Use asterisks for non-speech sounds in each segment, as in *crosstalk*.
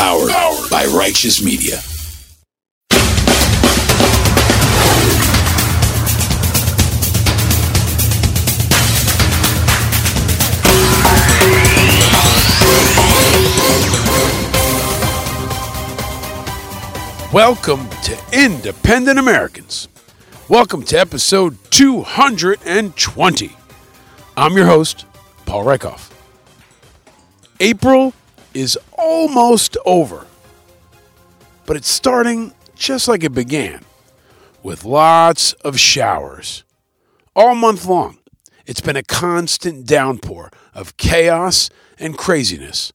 Powered, by Righteous Media. Welcome to Independent Americans. Welcome to episode 220. I'm your host, Paul Rieckhoff. April is almost over, but it's starting just like it began with lots of showers. All month long, it's been a constant downpour of chaos and craziness,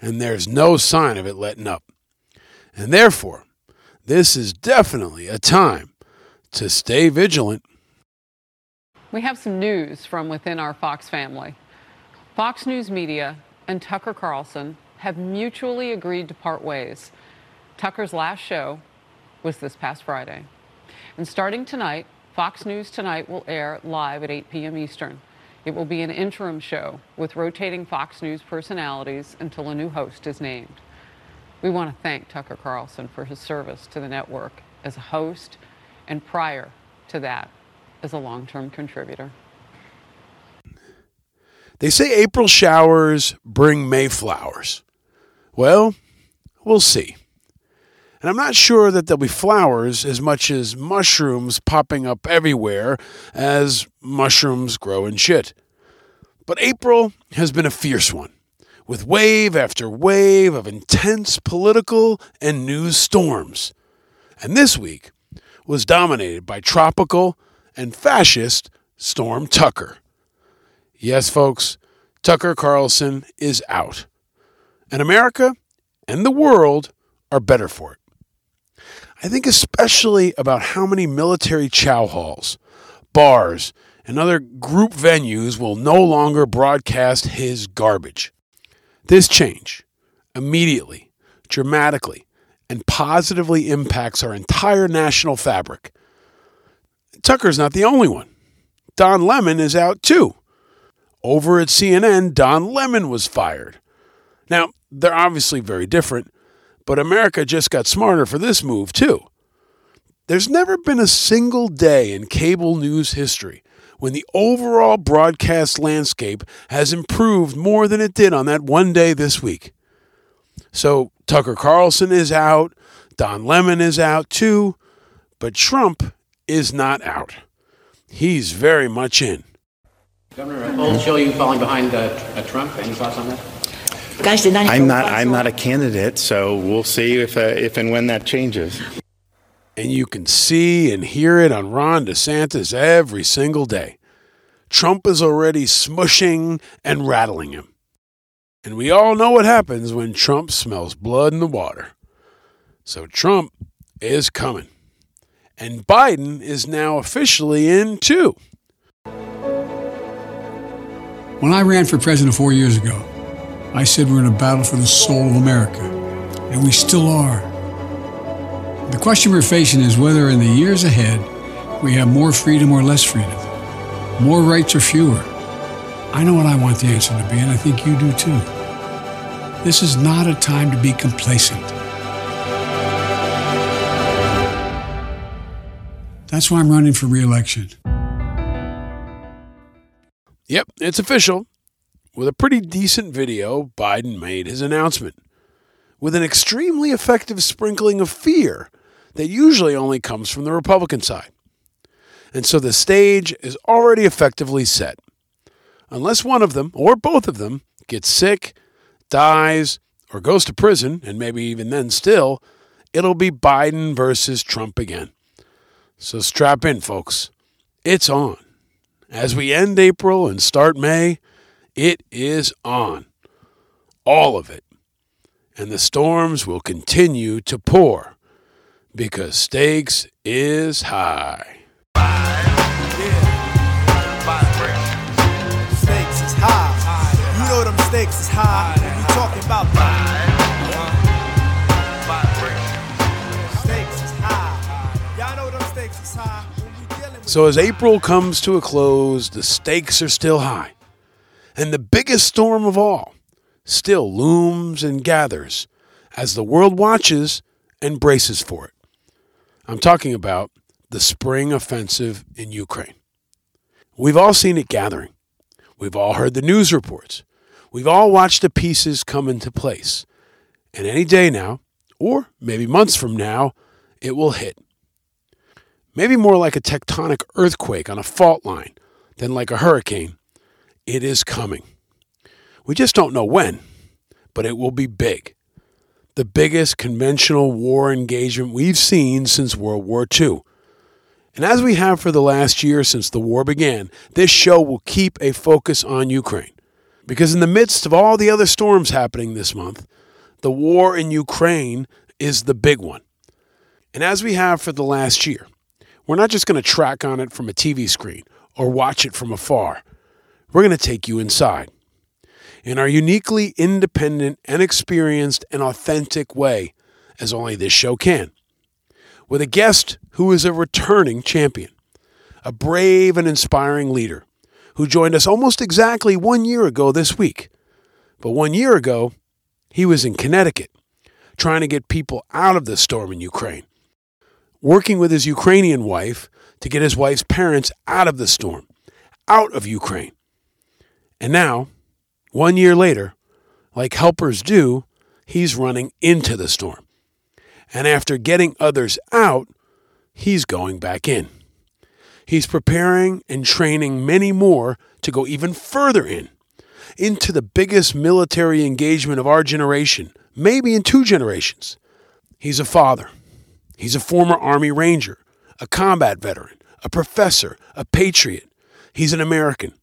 and there's no sign of it letting up. And therefore, this is definitely a time to stay vigilant. We have some news from within our Fox family. Fox News Media and Tucker Carlson have mutually agreed to part ways. Tucker's last show was this past Friday. And starting tonight, Fox News Tonight will air live at 8 p.m. Eastern. It will be an interim show with rotating Fox News personalities until a new host is named. We want to thank Tucker Carlson for his service to the network as a host and prior to that as a long term contributor. They say April showers bring May flowers. Well, we'll see. And I'm not sure that there'll be flowers as much as mushrooms popping up everywhere as mushrooms grow in shit. But April has been a fierce one with wave after wave of intense political and news storms. And this week was dominated by tropical and fascist Storm Tucker. Yes, folks, Tucker Carlson is out. And America and the world are better for it. I think especially about how many military chow halls, bars, and other group venues will no longer broadcast his garbage. This change immediately, dramatically, and positively impacts our entire national fabric. Tucker's not the only one. Don Lemon is out too. Over at CNN, Don Lemon was fired. Now, they're obviously very different, but America just got smarter for this move too. There's never been a single day in cable news history when the overall broadcast landscape has improved more than it did on that one day this week. So Tucker Carlson is out, Don Lemon is out too, but Trump is not out. He's very much in. Governor, polls show you falling behind uh, Trump. Any thoughts on that? I'm not. I'm not a candidate, so we'll see if uh, if and when that changes and you can see and hear it on Ron DeSantis every single day. Trump is already smushing and rattling him. And we all know what happens when Trump smells blood in the water. So Trump is coming. And Biden is now officially in too. When I ran for president four years ago, I said we're in a battle for the soul of America. And we still are. The question we're facing is whether in the years ahead we have more freedom or less freedom, more rights or fewer. I know what I want the answer to be, and I think you do too. This is not a time to be complacent. That's why I'm running for reelection. Yep, it's official. With a pretty decent video, Biden made his announcement with an extremely effective sprinkling of fear that usually only comes from the Republican side. And so the stage is already effectively set. Unless one of them, or both of them, gets sick, dies, or goes to prison, and maybe even then still, it'll be Biden versus Trump again. So strap in, folks. It's on. As we end April and start May, it is on. All of it. And the storms will continue to pour because stakes is high. Stakes is high. You know them stakes is high. When you talking about Stakes is high. Y'all know them stakes is high. So as April comes to a close, the stakes are still high. And the biggest storm of all still looms and gathers as the world watches and braces for it. I'm talking about the spring offensive in Ukraine. We've all seen it gathering. We've all heard the news reports. We've all watched the pieces come into place. And any day now, or maybe months from now, it will hit. Maybe more like a tectonic earthquake on a fault line than like a hurricane. It is coming. We just don't know when, but it will be big. The biggest conventional war engagement we've seen since World War II. And as we have for the last year since the war began, this show will keep a focus on Ukraine. Because in the midst of all the other storms happening this month, the war in Ukraine is the big one. And as we have for the last year, we're not just going to track on it from a TV screen or watch it from afar. We're going to take you inside. In our uniquely independent and experienced and authentic way, as only this show can. With a guest who is a returning champion, a brave and inspiring leader who joined us almost exactly one year ago this week. But one year ago, he was in Connecticut trying to get people out of the storm in Ukraine, working with his Ukrainian wife to get his wife's parents out of the storm, out of Ukraine. And now, one year later, like helpers do, he's running into the storm. And after getting others out, he's going back in. He's preparing and training many more to go even further in, into the biggest military engagement of our generation, maybe in two generations. He's a father. He's a former Army Ranger, a combat veteran, a professor, a patriot. He's an American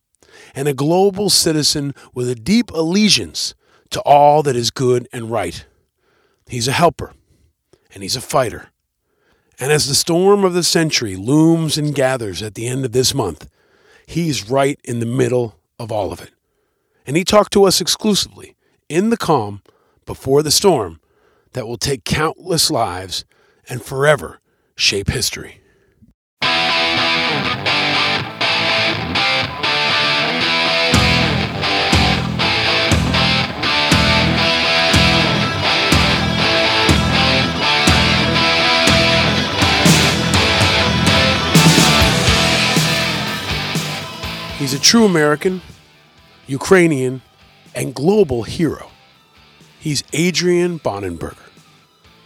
and a global citizen with a deep allegiance to all that is good and right. He's a helper and he's a fighter. And as the storm of the century looms and gathers at the end of this month, he's right in the middle of all of it. And he talked to us exclusively in the calm before the storm that will take countless lives and forever shape history. He's a true American, Ukrainian, and global hero. He's Adrian Bonenberger,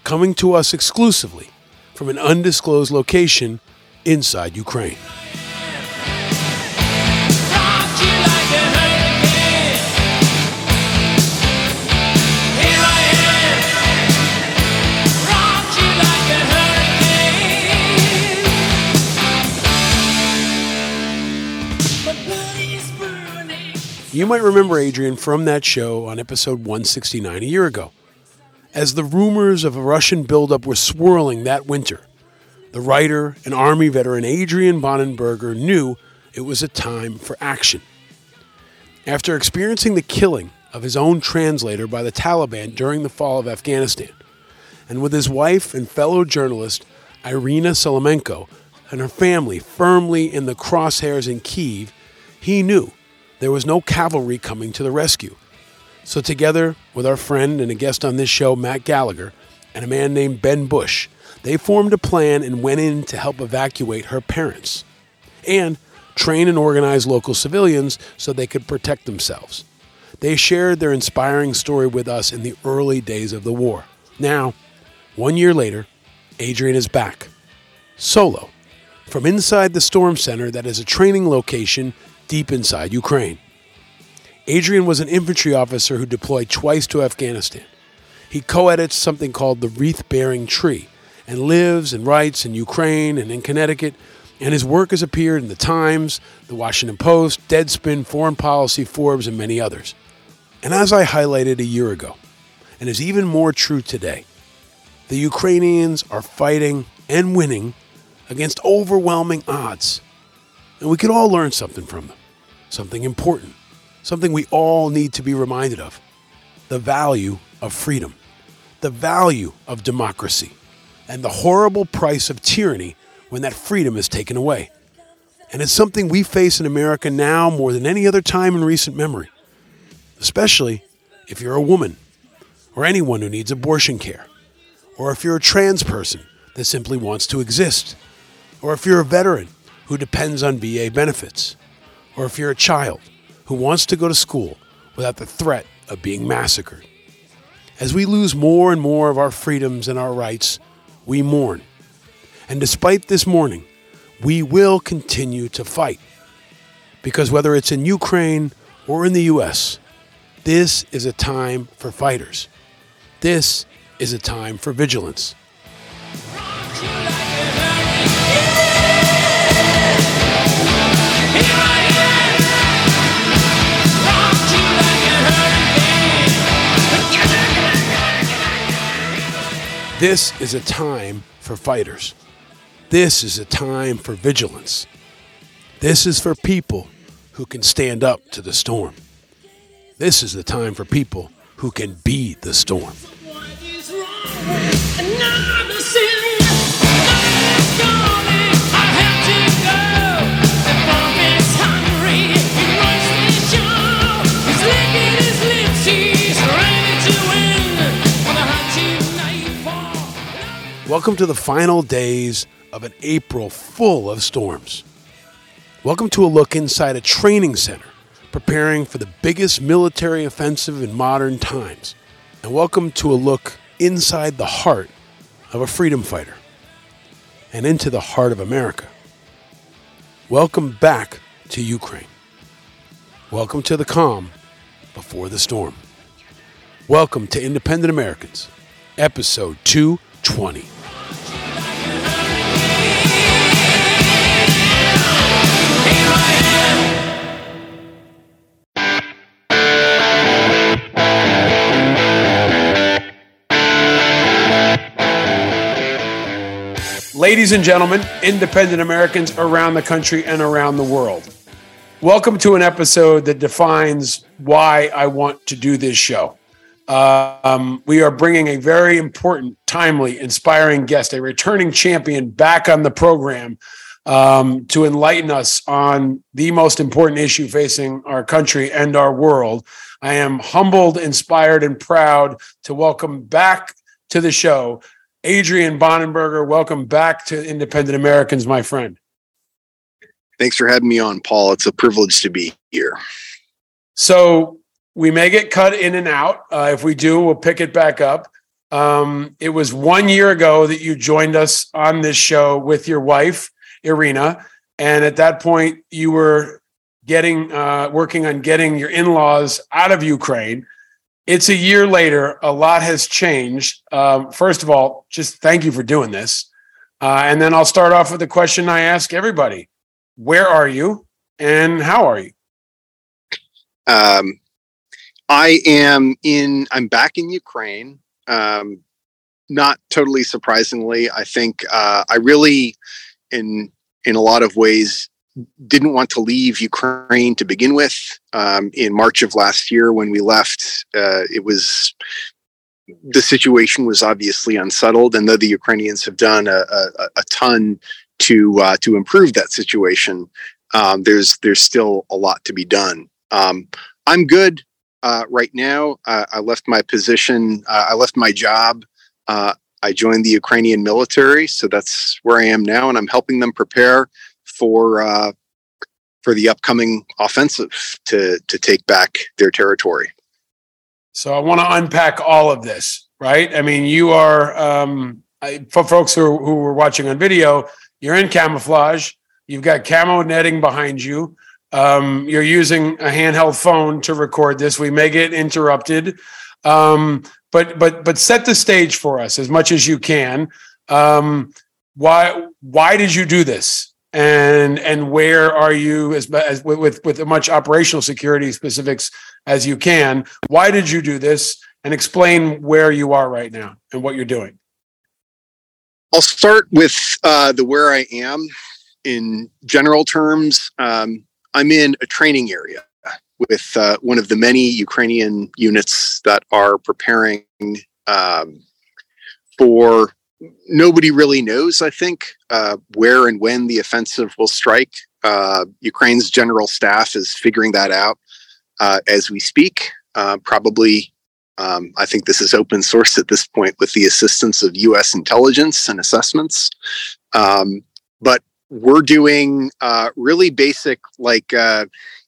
coming to us exclusively from an undisclosed location inside Ukraine. You might remember Adrian from that show on episode 169 a year ago. As the rumors of a Russian buildup were swirling that winter, the writer and Army veteran Adrian Bonenberger knew it was a time for action. After experiencing the killing of his own translator by the Taliban during the fall of Afghanistan, and with his wife and fellow journalist Irina Solomenko and her family firmly in the crosshairs in Kiev, he knew there was no cavalry coming to the rescue. So, together with our friend and a guest on this show, Matt Gallagher, and a man named Ben Bush, they formed a plan and went in to help evacuate her parents and train and organize local civilians so they could protect themselves. They shared their inspiring story with us in the early days of the war. Now, one year later, Adrian is back, solo, from inside the Storm Center that is a training location deep inside Ukraine. Adrian was an infantry officer who deployed twice to Afghanistan. He co edits something called The Wrath Bearing Tree and lives and writes in Ukraine and in Connecticut. And his work has appeared in The Times, The Washington Post, Deadspin, Foreign Policy, Forbes, and many others. And as I highlighted a year ago, and is even more true today, the Ukrainians are fighting and winning against overwhelming odds. And we could all learn something from them, something important, something we all need to be reminded of the value of freedom, the value of democracy, and the horrible price of tyranny when that freedom is taken away. And it's something we face in America now more than any other time in recent memory, especially if you're a woman, or anyone who needs abortion care, or if you're a trans person that simply wants to exist, or if you're a veteran who depends on VA benefits, or if you're a child who wants to go to school without the threat of being massacred. As we lose more and more of our freedoms and our rights, we mourn. And despite this mourning, we will continue to fight. Because whether it's in Ukraine or in the U.S., this is a time for fighters. This is a time for vigilance. This is a time for fighters. This is a time for vigilance. This is for people who can stand up to the storm. This is the time for people who can be the storm. Welcome to the final days of an April full of storms. Welcome to a look inside a training center preparing for the biggest military offensive in modern times. And welcome to a look inside the heart of a freedom fighter and into the heart of America. Welcome back to Ukraine. Welcome to the calm before the storm. Welcome to Independent Americans, episode 220. Ladies and gentlemen, independent Americans around the country and around the world, welcome to an episode that defines why I want to do this show. Um, we are bringing a very important, timely, inspiring guest, a returning champion, back on the program um, to enlighten us on the most important issue facing our country and our world. I am humbled, inspired, and proud to welcome back to the show Adrian Bonenberger, welcome back to Independent Americans, my friend. Thanks for having me on, Paul. It's a privilege to be here. So we may get cut in and out. Uh, if we do, we'll pick it back up. Um, it was one year ago that you joined us on this show with your wife, Irina, and at that point you were getting uh, working on getting your in-laws out of Ukraine. It's a year later. A lot has changed. Um, first of all, just thank you for doing this. Uh, and then I'll start off with the question I ask everybody Where are you and how are you? Um, I am in, I'm back in Ukraine. Um, not totally surprisingly, I think uh, I really, in in a lot of ways, didn't want to leave Ukraine to begin with. Um, in March of last year, when we left, uh, it was the situation was obviously unsettled, and though the Ukrainians have done a, a, a ton to uh, to improve that situation, um, there's there's still a lot to be done. Um, I'm good uh, right now. I left my position. Uh, I left my job. Uh, I joined the Ukrainian military, so that's where I am now, and I'm helping them prepare for uh, for the upcoming offensive to to take back their territory. So I want to unpack all of this, right? I mean, you are um, I, for folks who who were watching on video, you're in camouflage. You've got camo netting behind you. Um, you're using a handheld phone to record this. We may get interrupted, um, but but but set the stage for us as much as you can. Um, why why did you do this? And and where are you as, as with, with as much operational security specifics as you can? Why did you do this? And explain where you are right now and what you're doing. I'll start with uh, the where i am in general terms. Um, i'm in a training area with uh, one of the many ukrainian units that are preparing um, for nobody really knows, I think, uh, where and when the offensive will strike. Uh, Ukraine's general staff is figuring that out uh, as we speak. Uh, probably Um, I think this is open source at this point with the assistance of U.S. intelligence and assessments. Um, but we're doing uh, really basic, like uh,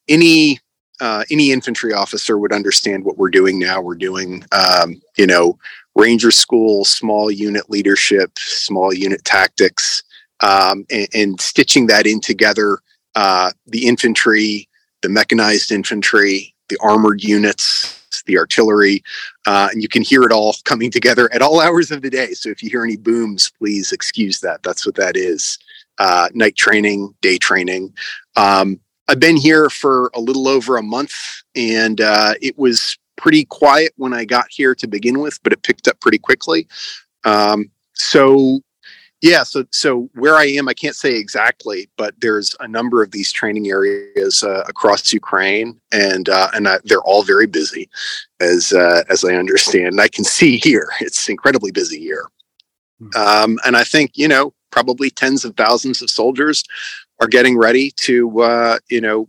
any uh, any infantry officer would understand what we're doing now. We're doing, um, you know, ranger school, small unit leadership, small unit tactics, um, and, and, stitching that in together. Uh, the infantry, the mechanized infantry, the armored units, the artillery, uh, and you can hear it all coming together at all hours of the day. So if you hear any booms, please excuse that. That's what that is. Uh, night training, day training. Um, I've been here for a little over a month, and uh, it was pretty quiet when I got here to begin with, but it picked up pretty quickly. Um, so yeah, so so where I am, I can't say exactly, but there's a number of these training areas uh, across Ukraine, and uh, and I, they're all very busy, as uh, as I understand. And I can see here, it's incredibly busy here. Hmm. Um, and I think you know probably tens of thousands of soldiers are getting ready to uh, you know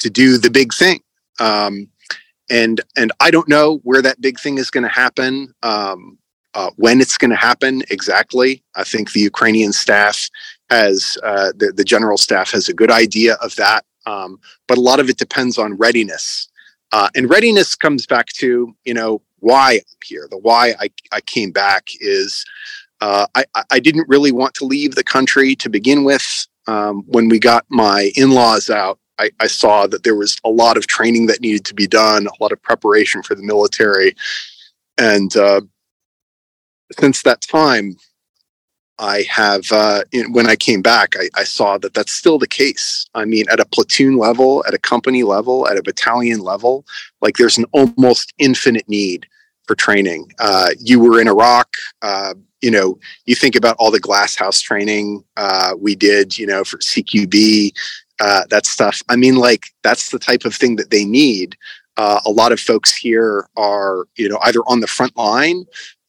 to do the big thing. Um, and and I don't know where that big thing is going to happen. Um, uh, when it's going to happen exactly, I think the Ukrainian staff has, uh, the, the general staff has a good idea of that. Um, but a lot of it depends on readiness. Uh, and readiness comes back to, you know, why I'm here. The why I, I came back is uh, I, I didn't really want to leave the country to begin with. Um, when we got my in laws out, I, I, saw that there was a lot of training that needed to be done, a lot of preparation for the military. And uh, since that time, I have, uh, in, when I came back, I, I, saw that that's still the case. I mean, at a platoon level, at a company level, at a battalion level, like there's an almost infinite need for training. Uh, you were in Iraq, uh, you know, you think about all the glass house training uh, we did, you know, for CQB, uh, that stuff. I mean, like that's the type of thing that they need. Uh, a lot of folks here are, you know, either on the front line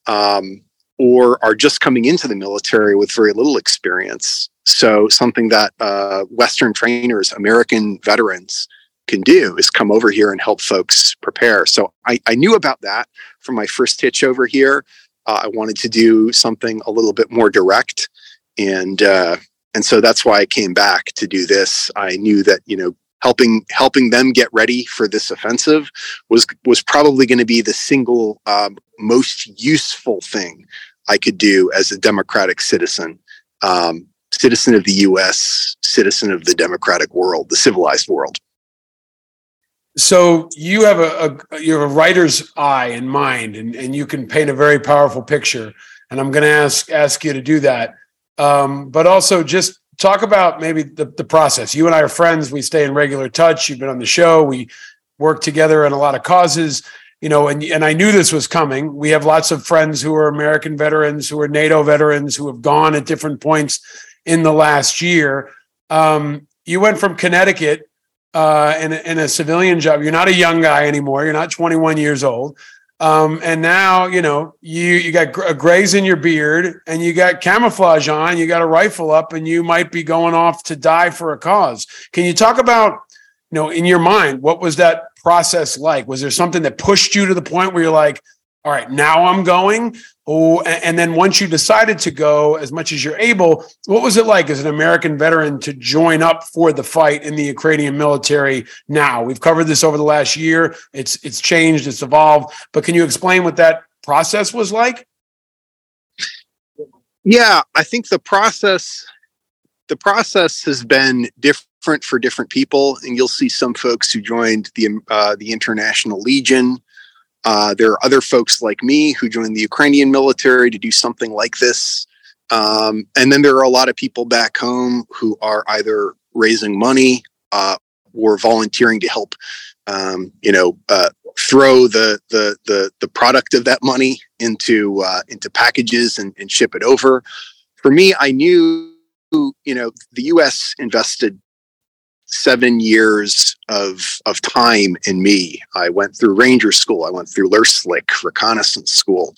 um, or are just coming into the military with very little experience. So, something that uh, Western trainers, American veterans, can do is come over here and help folks prepare. So, I, I knew about that from my first hitch over here. Uh, I wanted to do something a little bit more direct, and uh, and so that's why I came back to do this. I knew that you know helping helping them get ready for this offensive was was probably going to be the single um, most useful thing I could do as a democratic citizen, um, citizen of the U.S., citizen of the democratic world, the civilized world. So you have a, a you have a writer's eye and mind, and, and you can paint a very powerful picture. And I'm going to ask ask you to do that, um, but also just talk about maybe the, the process. You and I are friends. We stay in regular touch. You've been on the show. We work together on a lot of causes you know, and and I knew this was coming. We have lots of friends who are American veterans, who are NATO veterans, who have gone at different points in the last year. Um, you went from Connecticut uh, in, in a civilian job. You're not a young guy anymore. You're not 21 years old. Um, and now, you know, you you got a graze in your beard and you got camouflage on, you got a rifle up, and you might be going off to die for a cause. Can you talk about, you know, in your mind, what was that process like? Was there something that pushed you to the point where you're like, all right, now I'm going? Oh, and then once you decided to go as much as you're able, what was it like as an American veteran to join up for the fight in the Ukrainian military now? We've covered this over the last year. It's it's changed, it's evolved, but can you explain what that process was like? Yeah, I think the process the process has been different for different people, and you'll see some folks who joined the uh, the International Legion. Uh, there are other folks like me who joined the Ukrainian military to do something like this, um, and then there are a lot of people back home who are either raising money uh, or volunteering to help. Um, you know, uh, throw the, the the the product of that money into uh, into packages and, and ship it over. For me, I knew you know, the U.S. invested seven years of of time in me. I went through Ranger School. I went through LRSLC Reconnaissance School.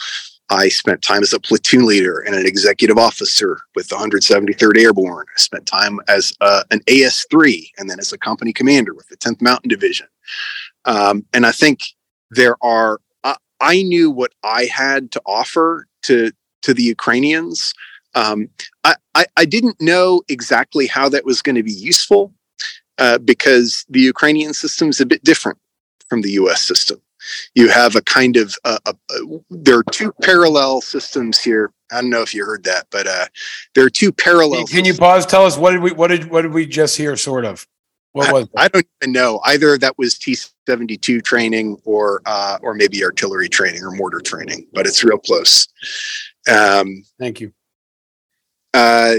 I spent time as a platoon leader and an executive officer with the 173rd Airborne. I spent time as uh, an AS3 and then as a company commander with the 10th Mountain Division. Um, and I think there are, uh, I knew what I had to offer to to the Ukrainians. Um, I, I, I didn't know exactly how that was going to be useful uh, because the Ukrainian system is a bit different from the U.S. system. You have a kind of uh, a, a, there are two parallel systems here. I don't know if you heard that, but uh, there are two parallel. Can you pause? Tell us what did we what did what did we just hear? Sort of. What was? I, I don't even know. Either that was T seventy two training, or uh, or maybe artillery training or mortar training, but it's real close. Um, Thank you. Uh,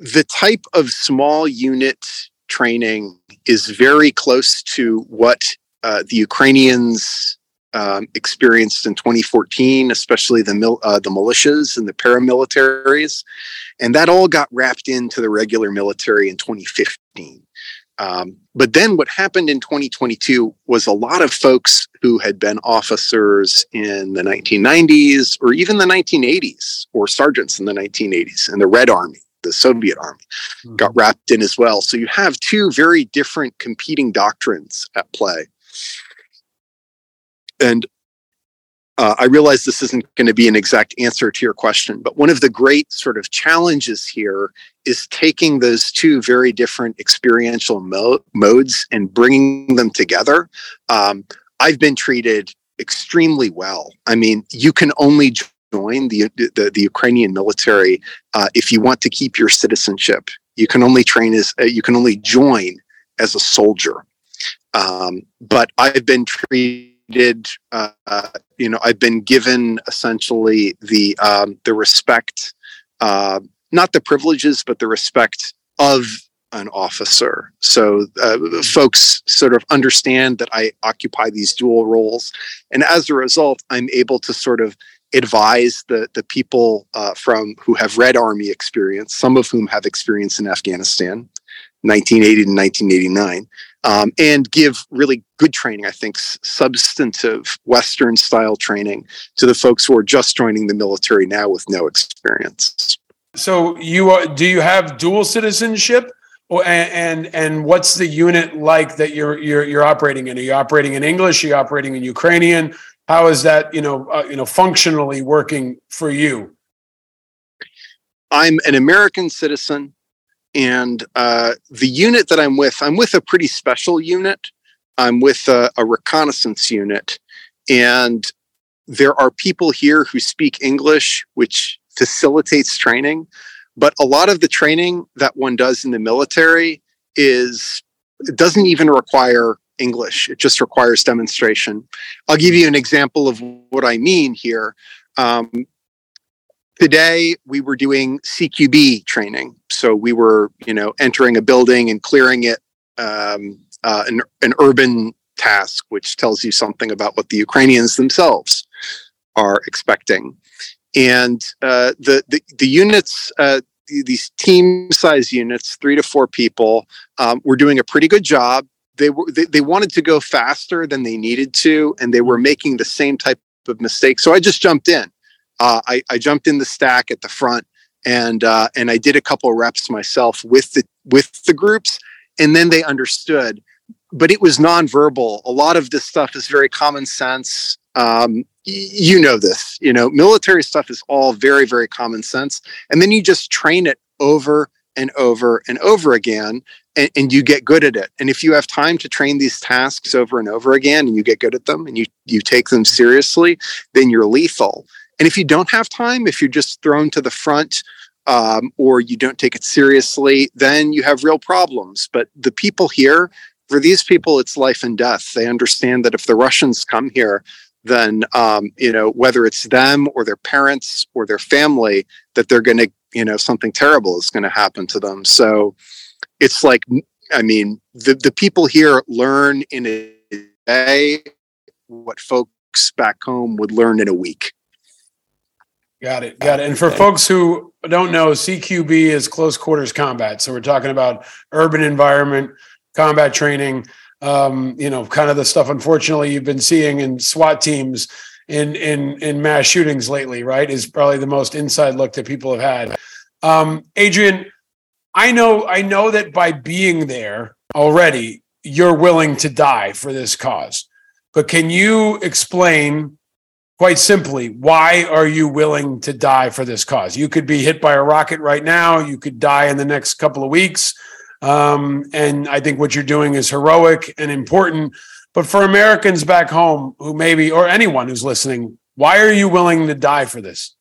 the type of small unit training is very close to what uh, the Ukrainians um, experienced in 2014, especially the mil- uh, the militias and the paramilitaries, and that all got wrapped into the regular military in 2015. Um, but then what happened in 2022 was a lot of folks who had been officers in the 1990s or even the 1980s or sergeants in the 1980s in the Red Army, the Soviet Army, mm-hmm. got wrapped in as well. So you have two very different competing doctrines at play. And uh, I realize this isn't going to be an exact answer to your question, but one of the great sort of challenges here is taking those two very different experiential mo- modes and bringing them together. Um, I've been treated extremely well. I mean, you can only join the the, the Ukrainian military uh, if you want to keep your citizenship. You can only train as uh, you can only join as a soldier. Um, but I've been treated uh, you know i've been given essentially the um, the respect uh, not the privileges but the respect of an officer so uh, folks sort of understand that i occupy these dual roles and as a result i'm able to sort of advise the the people uh, from who have red army experience some of whom have experience in afghanistan 1980 to 1989 um, and give really good training, I think, substantive Western style training to the folks who are just joining the military now with no experience. So you are, do you have dual citizenship? And, and and what's the unit like that you're you're you're operating in? Are you operating in English? Are you operating in Ukrainian? How is that you know uh, you know functionally working for you? I'm an American citizen and uh, the unit that I'm with, I'm with a pretty special unit. I'm with a, a reconnaissance unit, and there are people here who speak English, which facilitates training. But a lot of the training that one does in the military is it doesn't even require English. It just requires demonstration. I'll give you an example of what I mean here. Um, Today we were doing CQB training, so we were, you know, entering a building and clearing it, um, uh, an, an urban task, which tells you something about what the Ukrainians themselves are expecting. And uh, the, the, the units, uh, these team size units, three to four people, um, were doing a pretty good job. They were they, they wanted to go faster than they needed to, and they were making the same type of mistakes. So I just jumped in uh, I, I, jumped in the stack at the front and uh, and I did a couple of reps myself with the with the groups, and then they understood. But it was nonverbal. A lot of this stuff is very common sense. Um, you know this. You know, military stuff is all very very common sense, and then you just train it over and over and over again and, and, you get good at it and if you have time to train these tasks over and over again and you get good at them and you you take them seriously then you're lethal and if you don't have time, if you're just thrown to the front um, or you don't take it seriously, then you have real problems. But the people here, for these people, it's life and death. They understand that if the Russians come here, then um, you know whether it's them or their parents or their family, that they're going to you know something terrible is going to happen to them. So it's like I mean the the people here learn in a day what folks back home would learn in a week. Got it. Got it. And for folks who don't know, CQB is close quarters combat. So we're talking about urban environment, combat training, um, you know, kind of the stuff unfortunately you've been seeing in SWAT teams in in in mass shootings lately, right? Is probably the most inside look that people have had. Um, Adrian, I know I know that by being there already, you're willing to die for this cause. but can you explain quite simply why are you willing to die for this cause? You could be hit by a rocket right now. You could die in the next couple of weeks. Um, and I think what you're doing is heroic and important. But for Americans back home who maybe, or anyone who's listening, why are you willing to die for this?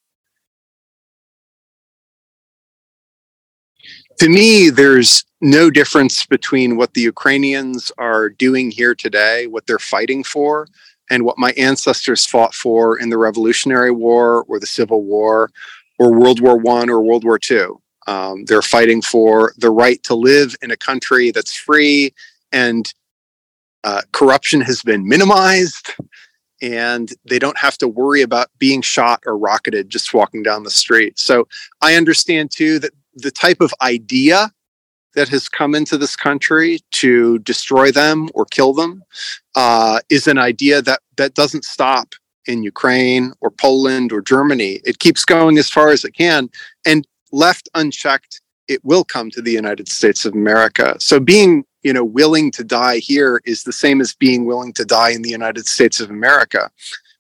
To me, there's no difference between what the Ukrainians are doing here today, what they're fighting for, and what my ancestors fought for in the Revolutionary War or the Civil War or World War One or World War Two. Um, they're fighting for the right to live in a country that's free and uh, corruption has been minimized and they don't have to worry about being shot or rocketed just walking down the street. So I understand too that the type of idea that has come into this country to destroy them or kill them uh, is an idea that that doesn't stop in Ukraine or Poland or Germany. It keeps going as far as it can, and left unchecked, it will come to the United States of America. So being you know willing to die here is the same as being willing to die in the United States of America,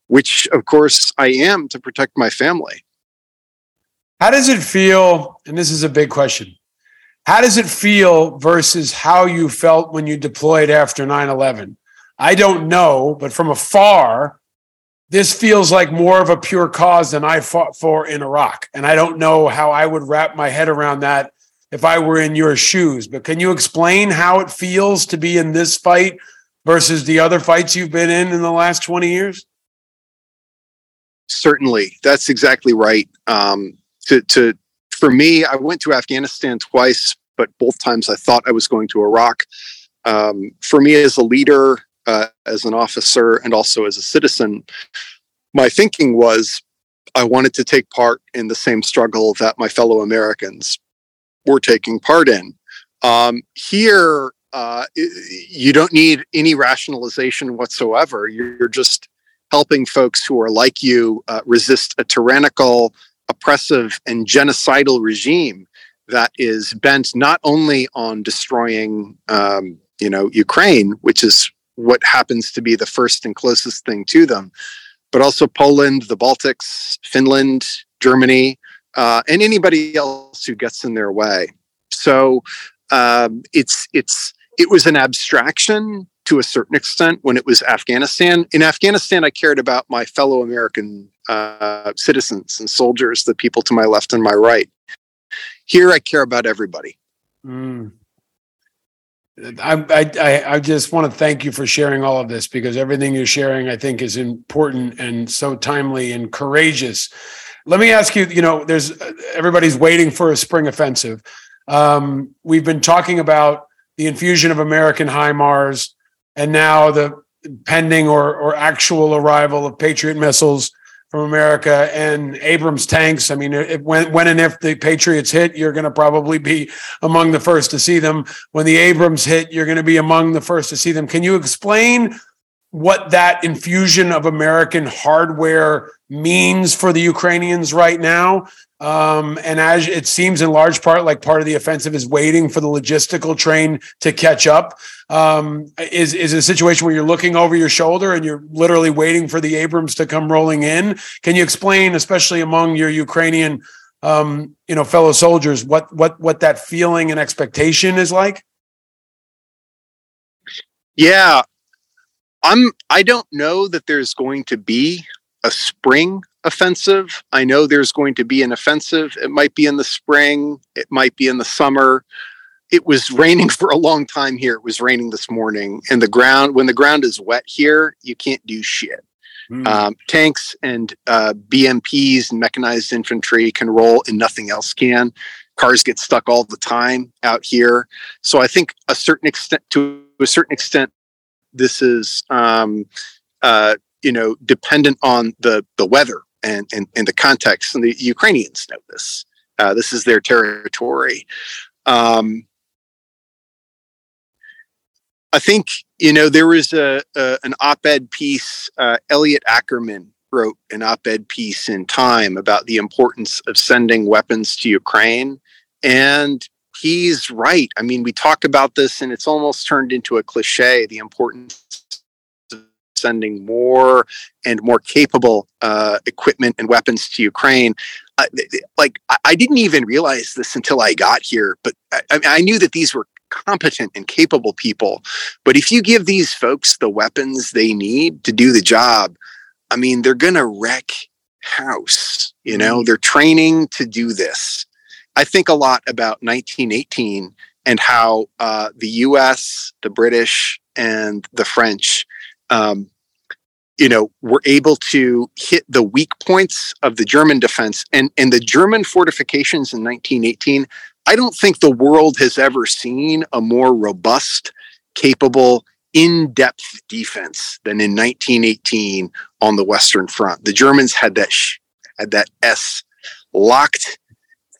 which of course I am to protect my family. How does it feel? And this is a big question. How does it feel versus how you felt when you deployed after 9 11? I don't know, but from afar, this feels like more of a pure cause than I fought for in Iraq. And I don't know how I would wrap my head around that if I were in your shoes. But can you explain how it feels to be in this fight versus the other fights you've been in in the last 20 years? Certainly. That's exactly right. Um, to, to for me, I went to Afghanistan twice, but both times I thought I was going to Iraq. Um, for me, as a leader, uh, as an officer, and also as a citizen, my thinking was I wanted to take part in the same struggle that my fellow Americans were taking part in. Um, here, uh, you don't need any rationalization whatsoever. You're just helping folks who are like you uh, resist a tyrannical, oppressive and genocidal regime that is bent not only on destroying, um, you know, Ukraine, which is what happens to be the first and closest thing to them, but also Poland, the Baltics, Finland, Germany, uh, and anybody else who gets in their way. So um, it's it's it was an abstraction to a certain extent when it was Afghanistan. In Afghanistan, I cared about my fellow American uh, citizens and soldiers, the people to my left and my right. Here, I care about everybody. Mm. I, I, I just want to thank you for sharing all of this because everything you're sharing, I think, is important and so timely and courageous. Let me ask you, you know, there's everybody's waiting for a spring offensive. Um, we've been talking about the infusion of American HIMARS and now the pending or, or actual arrival of Patriot missiles from America and Abrams tanks. I mean, when, when and if the Patriots hit, you're going to probably be among the first to see them. When the Abrams hit, you're going to be among the first to see them. Can you explain what that infusion of American hardware means for the Ukrainians right now? Um, and as it seems in large part like part of the offensive is waiting for the logistical train to catch up. Um, is is a situation where you're looking over your shoulder and you're literally waiting for the Abrams to come rolling in. Can you explain, especially among your Ukrainian um, you know fellow soldiers, what what what that feeling and expectation is like? Yeah, I'm. I don't know that there's going to be a spring offensive. I know there's going to be an offensive. It might be in the spring, it might be in the summer. It was *laughs* raining for a long time here. It was raining this morning, and the ground, when the ground is wet here, you can't do shit. Mm. Um, tanks and uh, BMPs and mechanized infantry can roll, and nothing else can. Cars get stuck all the time out here. So I think a certain extent, to a certain extent, this is um, uh, you know dependent on the the weather and, and the context. And the Ukrainians know this. Uh, this is their territory. Um, I think you know there was a, a an op-ed piece. Uh, Elliot Ackerman wrote an op-ed piece in Time about the importance of sending weapons to Ukraine, and he's right. I mean, we talk about this, and it's almost turned into a cliche. The importance sending more and more capable uh, equipment and weapons to Ukraine. Uh, like I didn't even realize this until I got here, but I, I knew that these were competent and capable people. But if you give these folks the weapons they need to do the job, I mean, they're going to wreck house. You know, mm-hmm. they're training to do this. I think a lot about 1918 and how uh, the U.S., the British, and the French, um, you know, were able to hit the weak points of the German defense and and the German fortifications in 1918. I don't think the world has ever seen a more robust, capable, in-depth defense than in 1918 on the Western Front. The Germans had that sh- had that S locked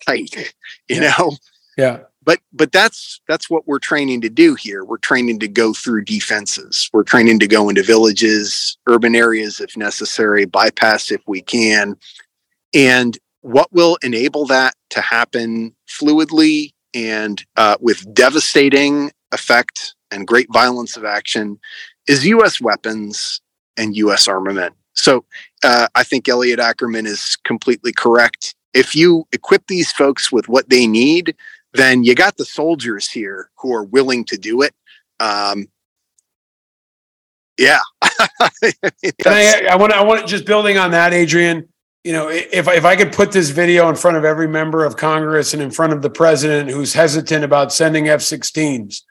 tight, *laughs* you yeah. know. Yeah. But but that's that's what we're training to do here. We're training to go through defenses. We're training to go into villages, urban areas if necessary, bypass if we can. And what will enable that to happen fluidly and uh, with devastating effect and great violence of action is U.S. weapons and U.S. armament. So uh, I think Elliot Ackerman is completely correct. If you equip these folks with what they need, then you got the soldiers here who are willing to do it. Um, yeah. *laughs* I, I want to, I want just building on that, Adrian. You know, if if I could put this video in front of every member of Congress and in front of the president who's hesitant about sending F-16s,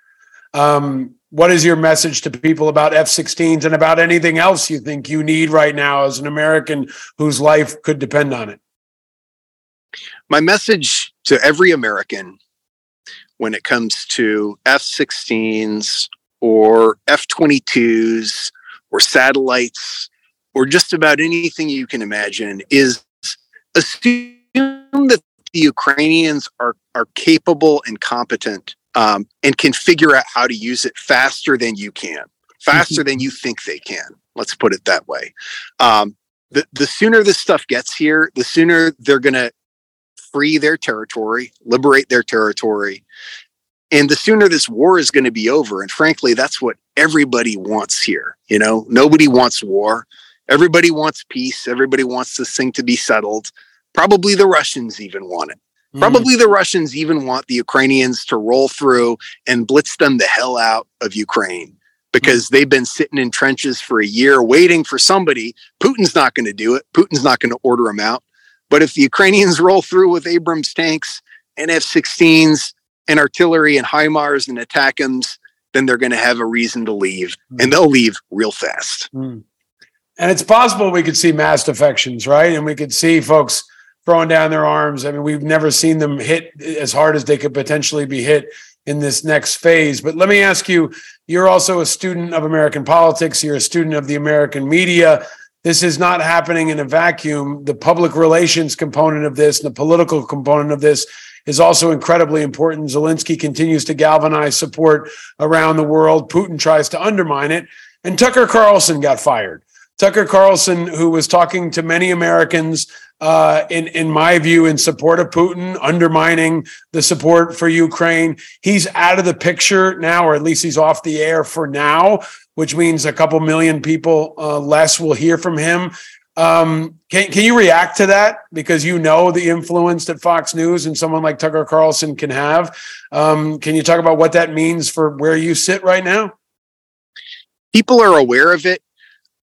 um, what is your message to people about F-16s and about anything else you think you need right now as an American whose life could depend on it? My message to every American when it comes to F-16s or F-22s or satellites or just about anything you can imagine is assume that the Ukrainians are are capable and competent um, and can figure out how to use it faster than you can, faster than you think they can. Let's put it that way. Um, the, the sooner this stuff gets here, the sooner they're going to free their territory, liberate their territory, and the sooner this war is going to be over. And frankly, that's what everybody wants here. You know, nobody wants war. Everybody wants peace. Everybody wants this thing to be settled. Probably the Russians even want it. Mm. Probably the Russians even want the Ukrainians to roll through and blitz them the hell out of Ukraine because mm. they've been sitting in trenches for a year waiting for somebody. Putin's not going to do it. Putin's not going to order them out. But if the Ukrainians *laughs* roll through with Abrams tanks and F 16s and artillery and HIMARS and ATACMS, then they're going to have a reason to leave mm. and they'll leave real fast. Mm. And it's possible we could see mass defections, right? And we could see folks throwing down their arms. I mean, we've never seen them hit as hard as they could potentially be hit in this next phase. But let me ask you you're also a student of American politics, you're a student of the American media. This is not happening in a vacuum. The public relations component of this and the political component of this is also incredibly important. Zelensky continues to galvanize support around the world. Putin tries to undermine it. And Tucker Carlson got fired. Tucker Carlson, who was talking to many Americans uh, in in my view, in support of Putin, undermining the support for Ukraine. He's out of the picture now, or at least he's off the air for now, which means a couple million people uh, less will hear from him. Um, can can you react to that because you know the influence that Fox News and someone like Tucker Carlson can have? Um, can you talk about what that means for where you sit right now? People are aware of it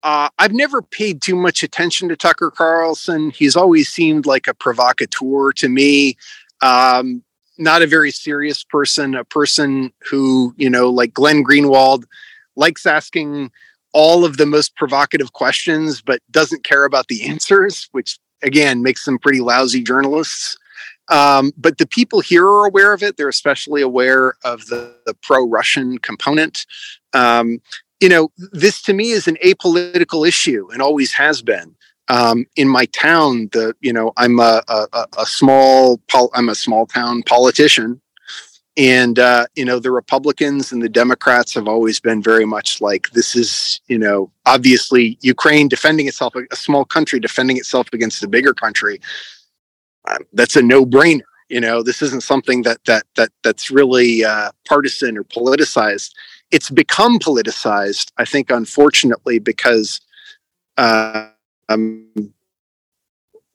uh, I've never paid too much attention to Tucker Carlson. He's always seemed like a provocateur to me. Um, not a very serious person, a person who, you know, like Glenn Greenwald, likes asking all of the most provocative questions, but doesn't care about the *laughs* answers, which again makes them pretty lousy journalists. Um, but the people here are aware of it. They're especially aware of the, the pro Russian component. Um, you know, this to me is an apolitical issue and always has been. Um, in my town, the you know, I'm a, a, a small pol- I'm a small town politician, and uh, you know, the Republicans and the Democrats have always been very much like this is you know, obviously Ukraine defending itself, a small country defending itself against a bigger country. Um, that's a no brainer. You know, this isn't something that that that that's really uh, partisan or politicized it's become politicized. I think, unfortunately, because uh, um,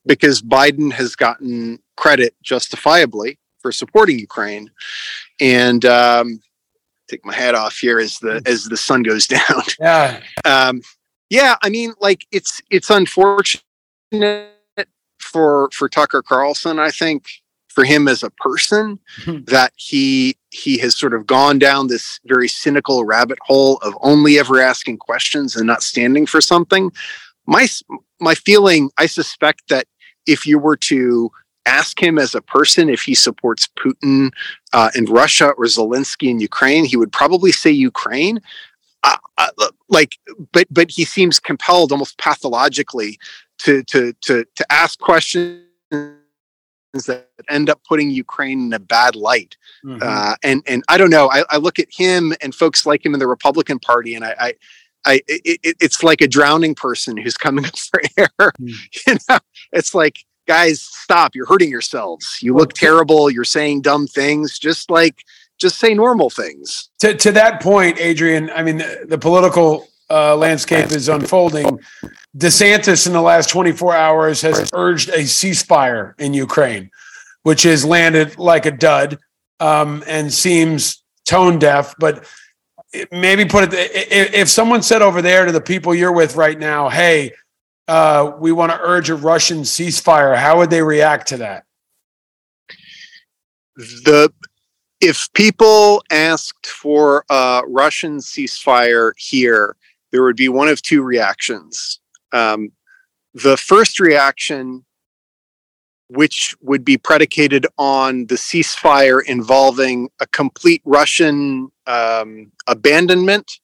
because Biden has gotten credit justifiably for supporting Ukraine, and um, take my hat off here as the as the sun goes *laughs* down. Yeah, um, yeah. I mean, like it's it's unfortunate for for Tucker Carlson. I think for him as a person hmm. that he he has sort of gone down this very cynical rabbit hole of only ever asking questions and not standing for something my my feeling i suspect that if you were to ask him as a person if he supports putin uh, in russia or zelensky in ukraine he would probably say ukraine uh, uh, like but but he seems compelled almost pathologically to to to to ask questions that end up putting Ukraine in a bad light. Mm-hmm. Uh, and and I don't know. I, I, look at him and folks like him in the Republican Party, and I, I, I it, it's like a drowning person who's coming *laughs* up for air. Mm. You know, it's like guys, stop! You're hurting yourselves. You look terrible. You're saying dumb things. Just like just say normal things. To to that point, Adrian. I mean, the, the political uh, landscape is unfolding. DeSantis in the last 24 hours has urged a ceasefire in Ukraine, which has landed like a dud um, and seems tone deaf. But maybe put it if someone said over there to the people you're with right now, hey, uh, we want to urge a Russian ceasefire, how would they react to that? The if people asked for a Russian ceasefire here, there would be one of two reactions. Um, the first reaction, which would be predicated on the ceasefire involving a complete Russian um, abandonment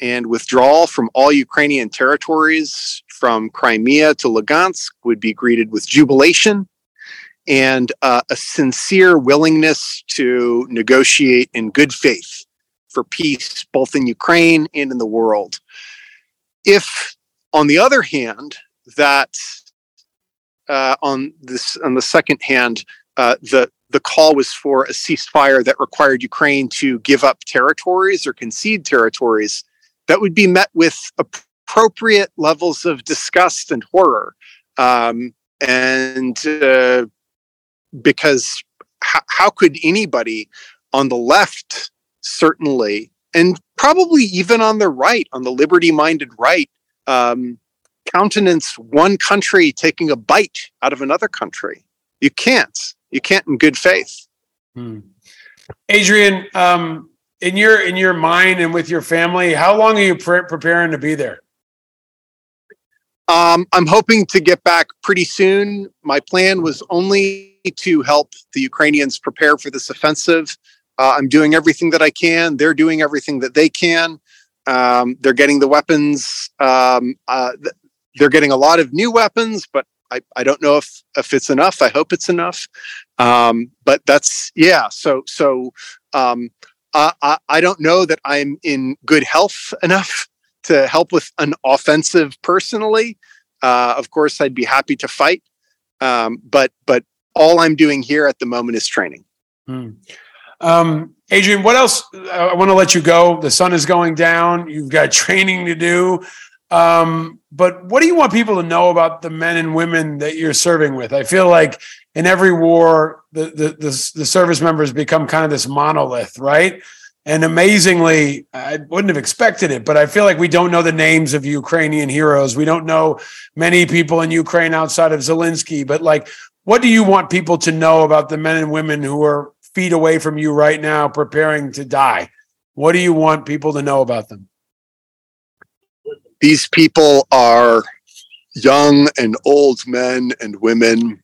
and withdrawal from all Ukrainian territories from Crimea to Lugansk, would be greeted with jubilation and uh, a sincere willingness to negotiate in good faith for peace, both in Ukraine and in the world. If, on the other hand, that uh, on this on the second hand, uh, the the call was for a ceasefire that required Ukraine to give up territories or concede territories, that would be met with appropriate levels of disgust and horror. Um, and uh, because h- how could anybody on the left, certainly, and probably even on the right, on the liberty minded right, um, countenance one country taking a bite out of another country. You can't. You can't in good faith. Hmm. Adrian, um, in your in your mind and with your family, how long are you pre- preparing to be there? Um, I'm hoping to get back pretty soon. My plan was only to help the Ukrainians prepare for this offensive. Uh, I'm doing everything that I can. They're doing everything that they can. Um, they're getting the weapons. Um, uh, they're getting a lot of new weapons, but I, I don't know if if it's enough. I hope it's enough. Um, but that's yeah. So so um, I, I don't know that I'm in good health enough to help with an offensive personally. Uh, of course, I'd be happy to fight, um, but but all I'm doing here at the moment is training. Hmm. Um, Adrian, what else? I want to let you go. The sun is going down. You've got *laughs* training to do. Um, but what do you want people to know about the men and women that you're serving with? I feel like in every war, the the the, the service members become kind of this monolith, right? And amazingly, I wouldn't have expected it, but I feel like we don't know the names of Ukrainian heroes. We don't know many people in Ukraine outside of Zelensky. But like, what do you want people to know about the men and women who are feet away from you right now, preparing to die? What do you want people to know about them? These people are young and old men and women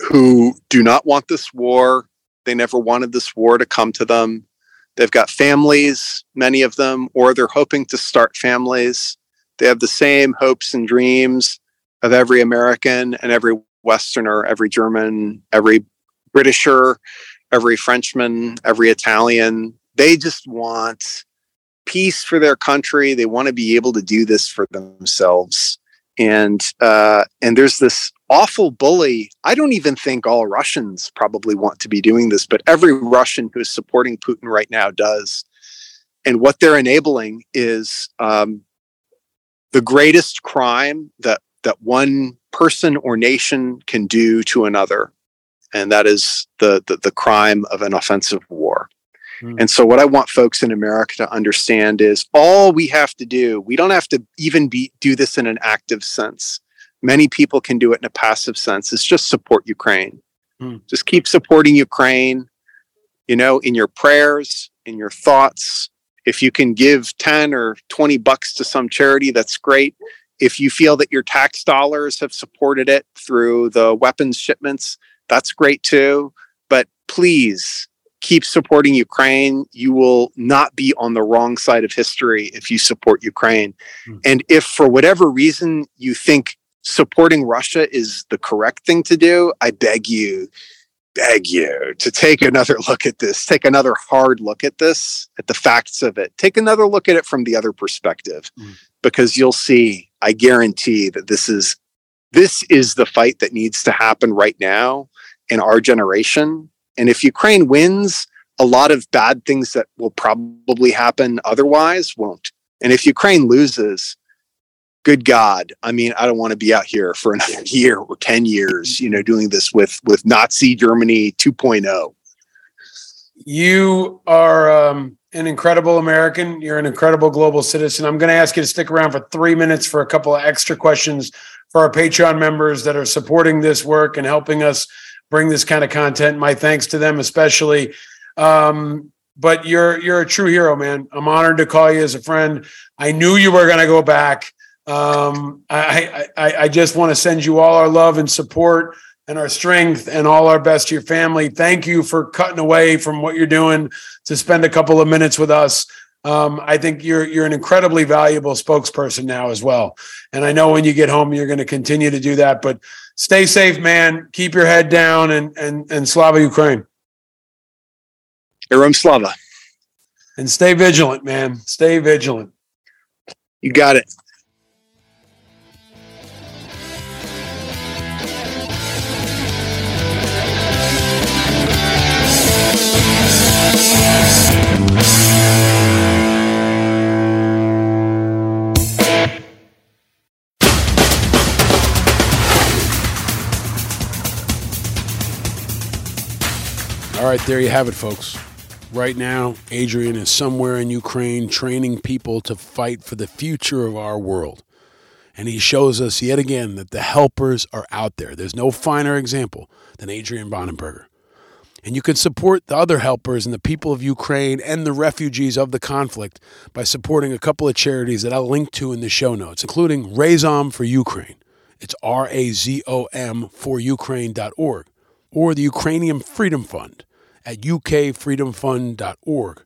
who do not want this war. They never wanted this war to come to them They've got families, many of them, or they're hoping to start families. They have the same hopes and dreams of every American and every Westerner, every German, every Britisher, every Frenchman, every Italian. They just want peace for their country. They want to be able to do this for themselves. And uh, and there's this awful bully. I don't even think all Russians probably want to be doing this, but every Russian who is supporting Putin right now does. and what they're enabling is um, the greatest crime that that one person or nation can do to another, and that is the the, the crime of an offensive war. Mm. And so, what I want folks in America to understand is all we have to do. We don't have to even be do this in an active sense. Many people can do it in a passive sense. Is just support Ukraine. Mm. Just keep supporting Ukraine. You know, in your prayers, in your thoughts. If you can give 10 or 20 bucks to some charity, that's great. If you feel that your tax dollars have supported it through the weapons shipments, that's great too. But please keep supporting Ukraine. You will not be on the wrong side of history if you support Ukraine. Mm. And if for whatever reason you think supporting Russia is the correct thing to do, I beg you, beg you to take another *laughs* look at this, take another hard look at this, at the facts of it. Take another look at it from the other perspective mm. because you'll see, I guarantee that this is this is the fight that needs to happen right now in our generation. And if Ukraine wins, a lot of bad things that will probably happen otherwise won't. And if Ukraine loses, good God, I mean, I don't want to be out here for *laughs* another year or 10 years, you know, doing this with, with Nazi Germany 2.0. You are um, an incredible American. You're an incredible global citizen. I'm going to ask you to stick around for three minutes for a couple of extra questions for our Patreon members that are supporting this work and helping us bring this kind of content. My thanks to them, especially. Um, but you're you're a true hero, man. I'm honored to call you as a friend. I knew you were going to go back. Um, I, I, I just want to send you all our love and support and our strength and all our best to your family. Thank you for cutting away from what you're doing to spend a couple of minutes with us. Um, I think you're you're an incredibly valuable spokesperson now as well. And I know when you get home, you're going to continue to do that. But stay safe, man. Keep your head down and and and Slava Ukraine. Heroyam Slava. And stay vigilant, man. Stay vigilant. You got it. There you have it, folks. Right now, Adrian is somewhere in Ukraine training people to fight for the future of our world. And he shows us yet again that the helpers are out there. There's no finer example than Adrian Bonenberger. And you can support the other helpers and the people of Ukraine and the refugees of the conflict by supporting a couple of charities that I'll link to in the show notes, including Razom for Ukraine. It's R A Z O M for Ukraine.org, or the Ukrainian Freedom Fund at ukfreedomfund.org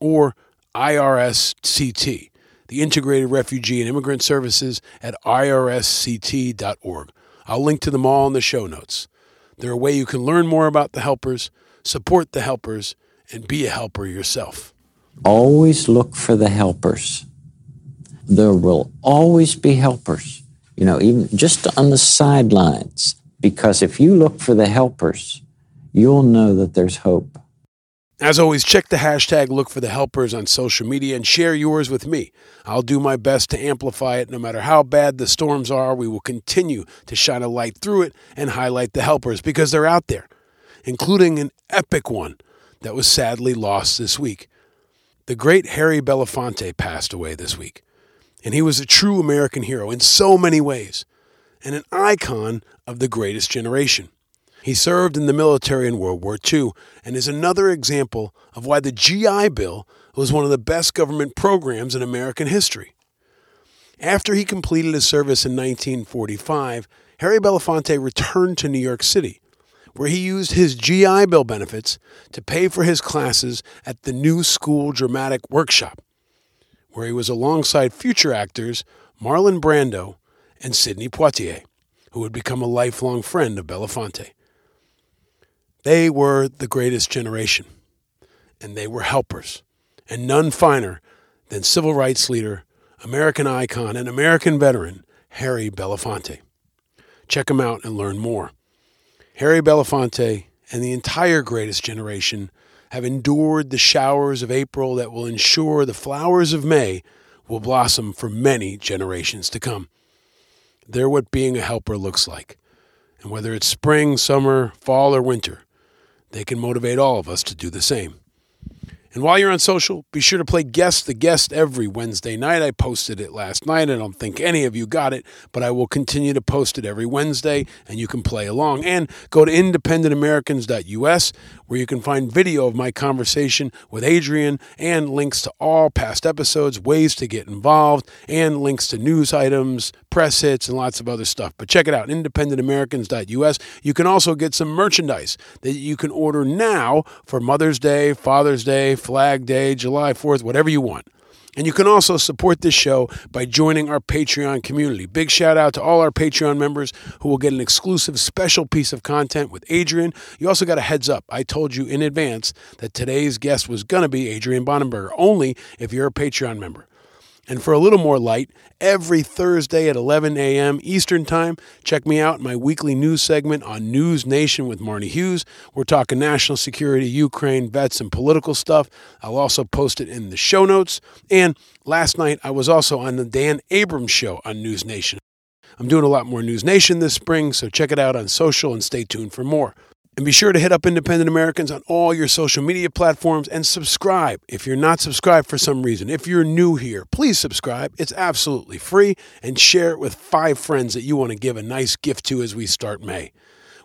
or IRISCT, the Integrated Refugee and Immigrant Services at irisct.org. I'll link to them all in the show notes. They're a way you can learn more about the helpers, support the helpers, and be a helper yourself. Always look for the helpers. There will always be helpers, you know, even just on the sidelines. Because if you look for the helpers, you'll know that there's hope. As always, check the hashtag Look for the Helpers on social media and share yours with me. I'll do my best to amplify it. No matter how bad the storms are, we will continue to shine a light through it and highlight the helpers because they're out there, including an epic one that was sadly lost this week. The great Harry Belafonte passed away this week, and he was a true American hero in so many ways and an icon of the greatest generation. He served in the military in World War II and is another example of why the GI Bill was one of the best government programs in American history. After he completed his service in 1945, Harry Belafonte returned to New York City, where he used his GI Bill benefits to pay for his classes at the New School Dramatic Workshop, where he was alongside future actors Marlon Brando and Sidney Poitier, who would become a lifelong friend of Belafonte. They were the greatest generation, and they were helpers, and none finer than civil rights leader, American icon, and American veteran Harry Belafonte. Check him out and learn more. Harry Belafonte and the entire greatest generation have endured the showers of April that will ensure the flowers of May will blossom for many generations to come. They're what being a helper looks like. And whether it's spring, summer, fall, or winter, they can motivate all of us to do the same. And while you're on social, be sure to play Guess the Guest every Wednesday night. I posted it last night. I don't think any of you got it, but I will continue to post it every Wednesday and you can play along. And go to independentamericans.us where you can find video of my conversation with Adrian and links to all past episodes, ways to get involved, and links to news items, press hits, and lots of other stuff. But check it out, independentamericans.us. You can also get some merchandise that you can order now for Mother's Day, Father's Day, Flag Day, July 4th, whatever you want. And you can also support this show by joining our Patreon community. Big shout out to all our Patreon members who will get an exclusive special piece of content with Adrian. You also got a heads up. I told you in advance that today's guest was going to be Adrian Bonenberger, only if you're a Patreon member. And for a little more light, every Thursday at 11 a.m. Eastern Time, check me out in my weekly news segment on News Nation with Marni Hughes. We're talking national security, Ukraine, vets, and political stuff. I'll also post it in the show notes. And last night, I was also on the Dan Abrams show on News Nation. I'm doing a lot more News Nation this spring, so check it out on social and stay tuned for more. And be sure to hit up Independent Americans on all your social media platforms and subscribe if you're not subscribed for some reason. If you're new here, please subscribe. It's absolutely free and share it with five friends that you want to give a nice gift to as we start May.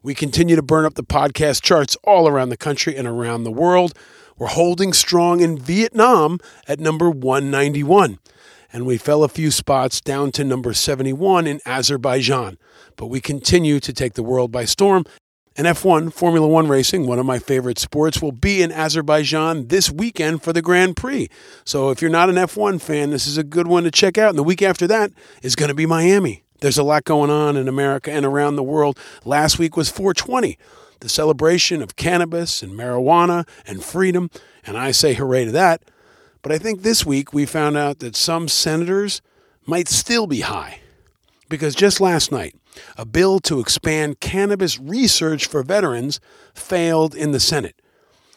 We continue to burn up the podcast charts all around the country and around the world. We're holding strong in Vietnam at number 191 and we fell a few spots down to number 71 in Azerbaijan. But we continue to take the world by storm and F1, Formula One racing, one of my favorite sports, will be in Azerbaijan this weekend for the Grand Prix. So if you're not an F1 fan, this is a good one to check out. And the week after that is going to be Miami. There's a lot going on in America and around the world. Last week was 420, the celebration of cannabis and marijuana and freedom. And I say hooray to that. But I think this week we found out that some senators might still be high. Because just last night, a bill to expand cannabis research for veterans failed in the Senate.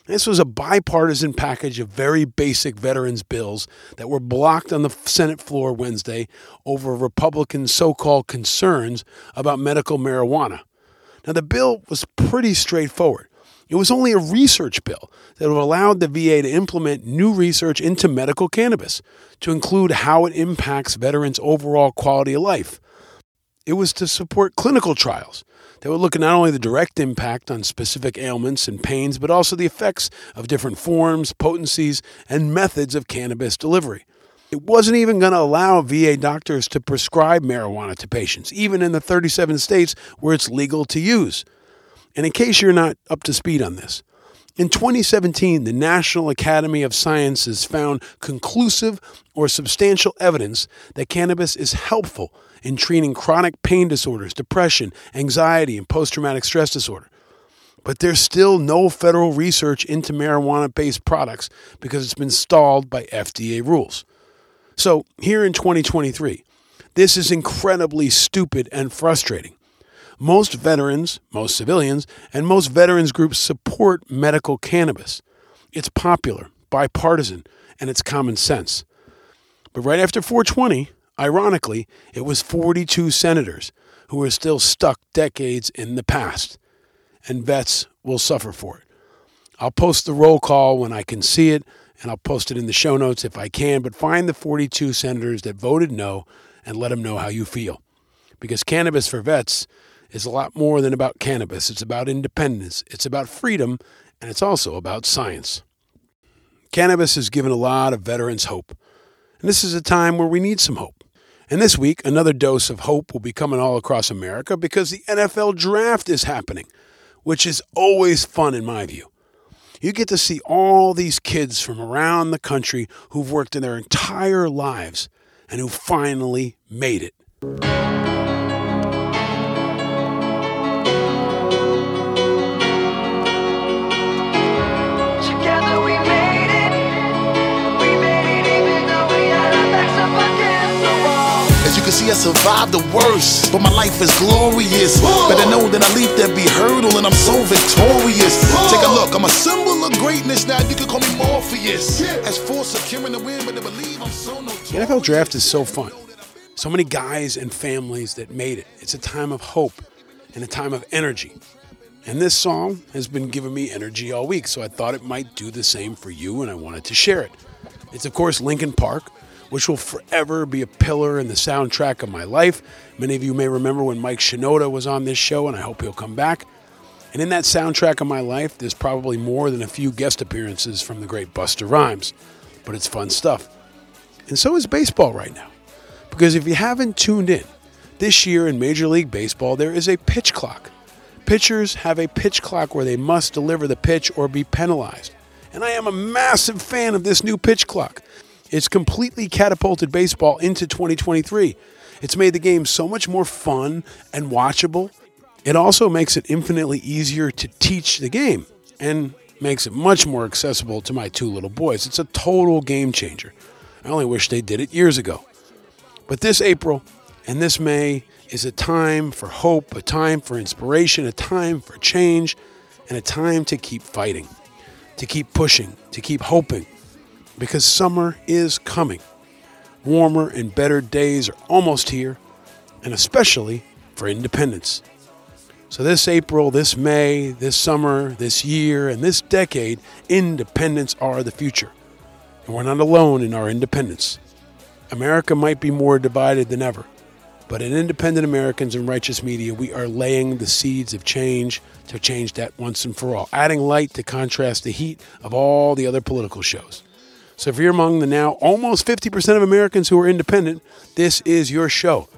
This was a bipartisan package of very basic veterans bills that were blocked on the Senate floor Wednesday over Republican so called concerns about medical marijuana. Now, the bill was pretty straightforward. It was only a research bill that would allow the VA to implement new research into medical cannabis to include how it impacts veterans' overall quality of life. It was to support clinical trials that would look at not only the direct impact on specific ailments and pains, but also the effects of different forms, potencies, and methods of cannabis delivery. It wasn't even going to allow VA doctors to prescribe marijuana to patients, even in the 37 states where it's legal to use. And in case you're not up to speed on this, in 2017, the National Academy of Sciences found conclusive or substantial evidence that cannabis is helpful in treating chronic pain disorders, depression, anxiety, and post traumatic stress disorder. But there's still no federal research into marijuana based products because it's been stalled by FDA rules. So, here in 2023, this is incredibly stupid and frustrating. Most veterans, most civilians, and most veterans groups support medical cannabis. It's popular, bipartisan, and it's common sense. But right after 420, ironically, it was 42 senators who were still stuck decades in the past, and vets will suffer for it. I'll post the roll call when I can see it, and I'll post it in the show notes if I can, but find the 42 senators that voted no and let them know how you feel. Because cannabis for vets is a lot more than about cannabis. It's about independence, it's about freedom, and it's also about science. Cannabis has given a lot of veterans hope, and this is a time where we need some hope. And this week, another dose of hope will be coming all across America because the NFL draft is happening, which is always fun in my view. You get to see all these kids from around the country who've worked in their entire lives and who finally made it. I survived the worst, but my life is glorious. Better know that I leap every hurdle and I'm so victorious. Take a look, I'm a symbol of greatness now. You can call me Morpheus. As for securing the win, but to believe I'm so notorious. The NFL draft is so fun. So many guys and families that made it. It's a time of hope and a time of energy. And this song has been giving me energy all week, so I thought it might do the same for you, and I wanted to share it. It's, of course, Linkin Park, which will forever be a pillar in the soundtrack of my life. Many of you may remember when Mike Shinoda was on this show, and I hope he'll come back. And in that soundtrack of my life, there's probably more than a few guest appearances from the great Busta Rhymes, but it's fun stuff. And so is baseball right now. Because if you haven't tuned in, this year in Major League Baseball, there is a pitch clock. Pitchers have a pitch clock where they must deliver the pitch or be penalized. And I am a massive fan of this new pitch clock. It's completely catapulted baseball into 2023. It's made the game so much more fun and watchable. It also makes it infinitely easier to teach the game and makes it much more accessible to my two little boys. It's a total game changer. I only wish they did it years ago. But this April and this May is a time for hope, a time for inspiration, a time for change, and a time to keep fighting, to keep pushing, to keep hoping, because summer is coming. Warmer and better days are almost here, and especially for independence. So, this April, this May, this summer, this year, and this decade, independents are the future. And we're not alone in our independence. America might be more divided than ever. But in Independent Americans and Righteous Media, we are laying the seeds of change to change that once and for all, adding light to contrast the heat of all the other political shows. So if you're among the now almost 50% of Americans who are independent, this is your show.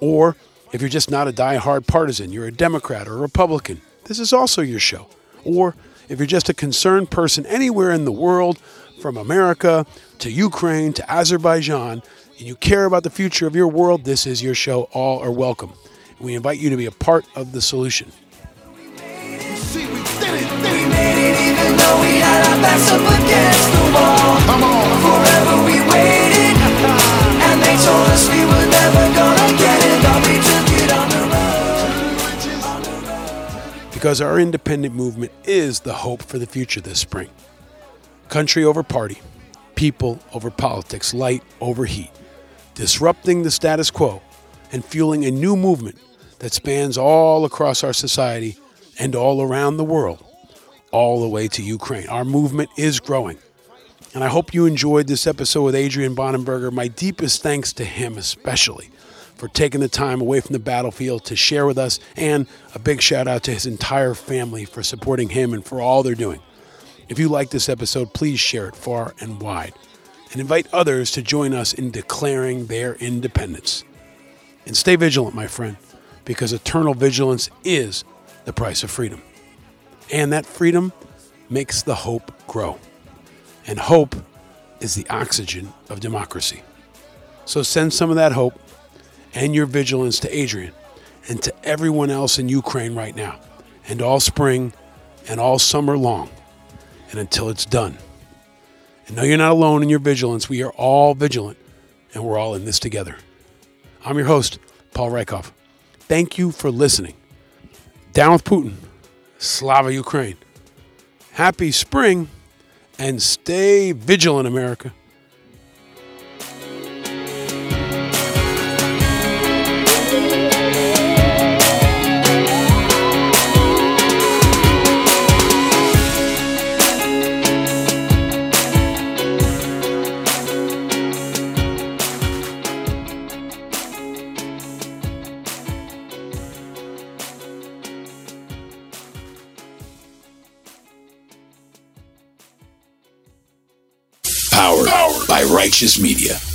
Or if you're just not a die-hard partisan, you're a Democrat or a Republican, this is also your show. Or if you're just a concerned person anywhere in the world, from America to Ukraine to Azerbaijan, and you care about the future of your world, this is your show. All are welcome. We invite you to be a part of the solution. Because our independent movement is the hope for the future this spring. Country over party, people over politics, light over heat disrupting the status quo and fueling a new movement that spans all across our society and all around the world, all the way to Ukraine. Our movement is growing. And I hope you enjoyed this episode with Adrian Bonenberger. My deepest thanks to him, especially for taking the time away from the battlefield to share with us, and a big shout out to his entire family for supporting him and for all they're doing. If you like this episode, please share it far and wide and invite others to join us in declaring their independence. And stay vigilant, my friend, because eternal vigilance is the price of freedom. And that freedom makes the hope grow. And hope is the oxygen of democracy. So send some of that hope and your vigilance to Adrian and to everyone else in Ukraine right now, and all spring and all summer long, and until it's done. And no, you're not alone in your vigilance. We are all vigilant, and we're all in this together. I'm your host, Paul Rieckhoff. Thank you for listening. Down with Putin. Slava Ukraine. Happy spring, and stay vigilant, America. Righteous Media.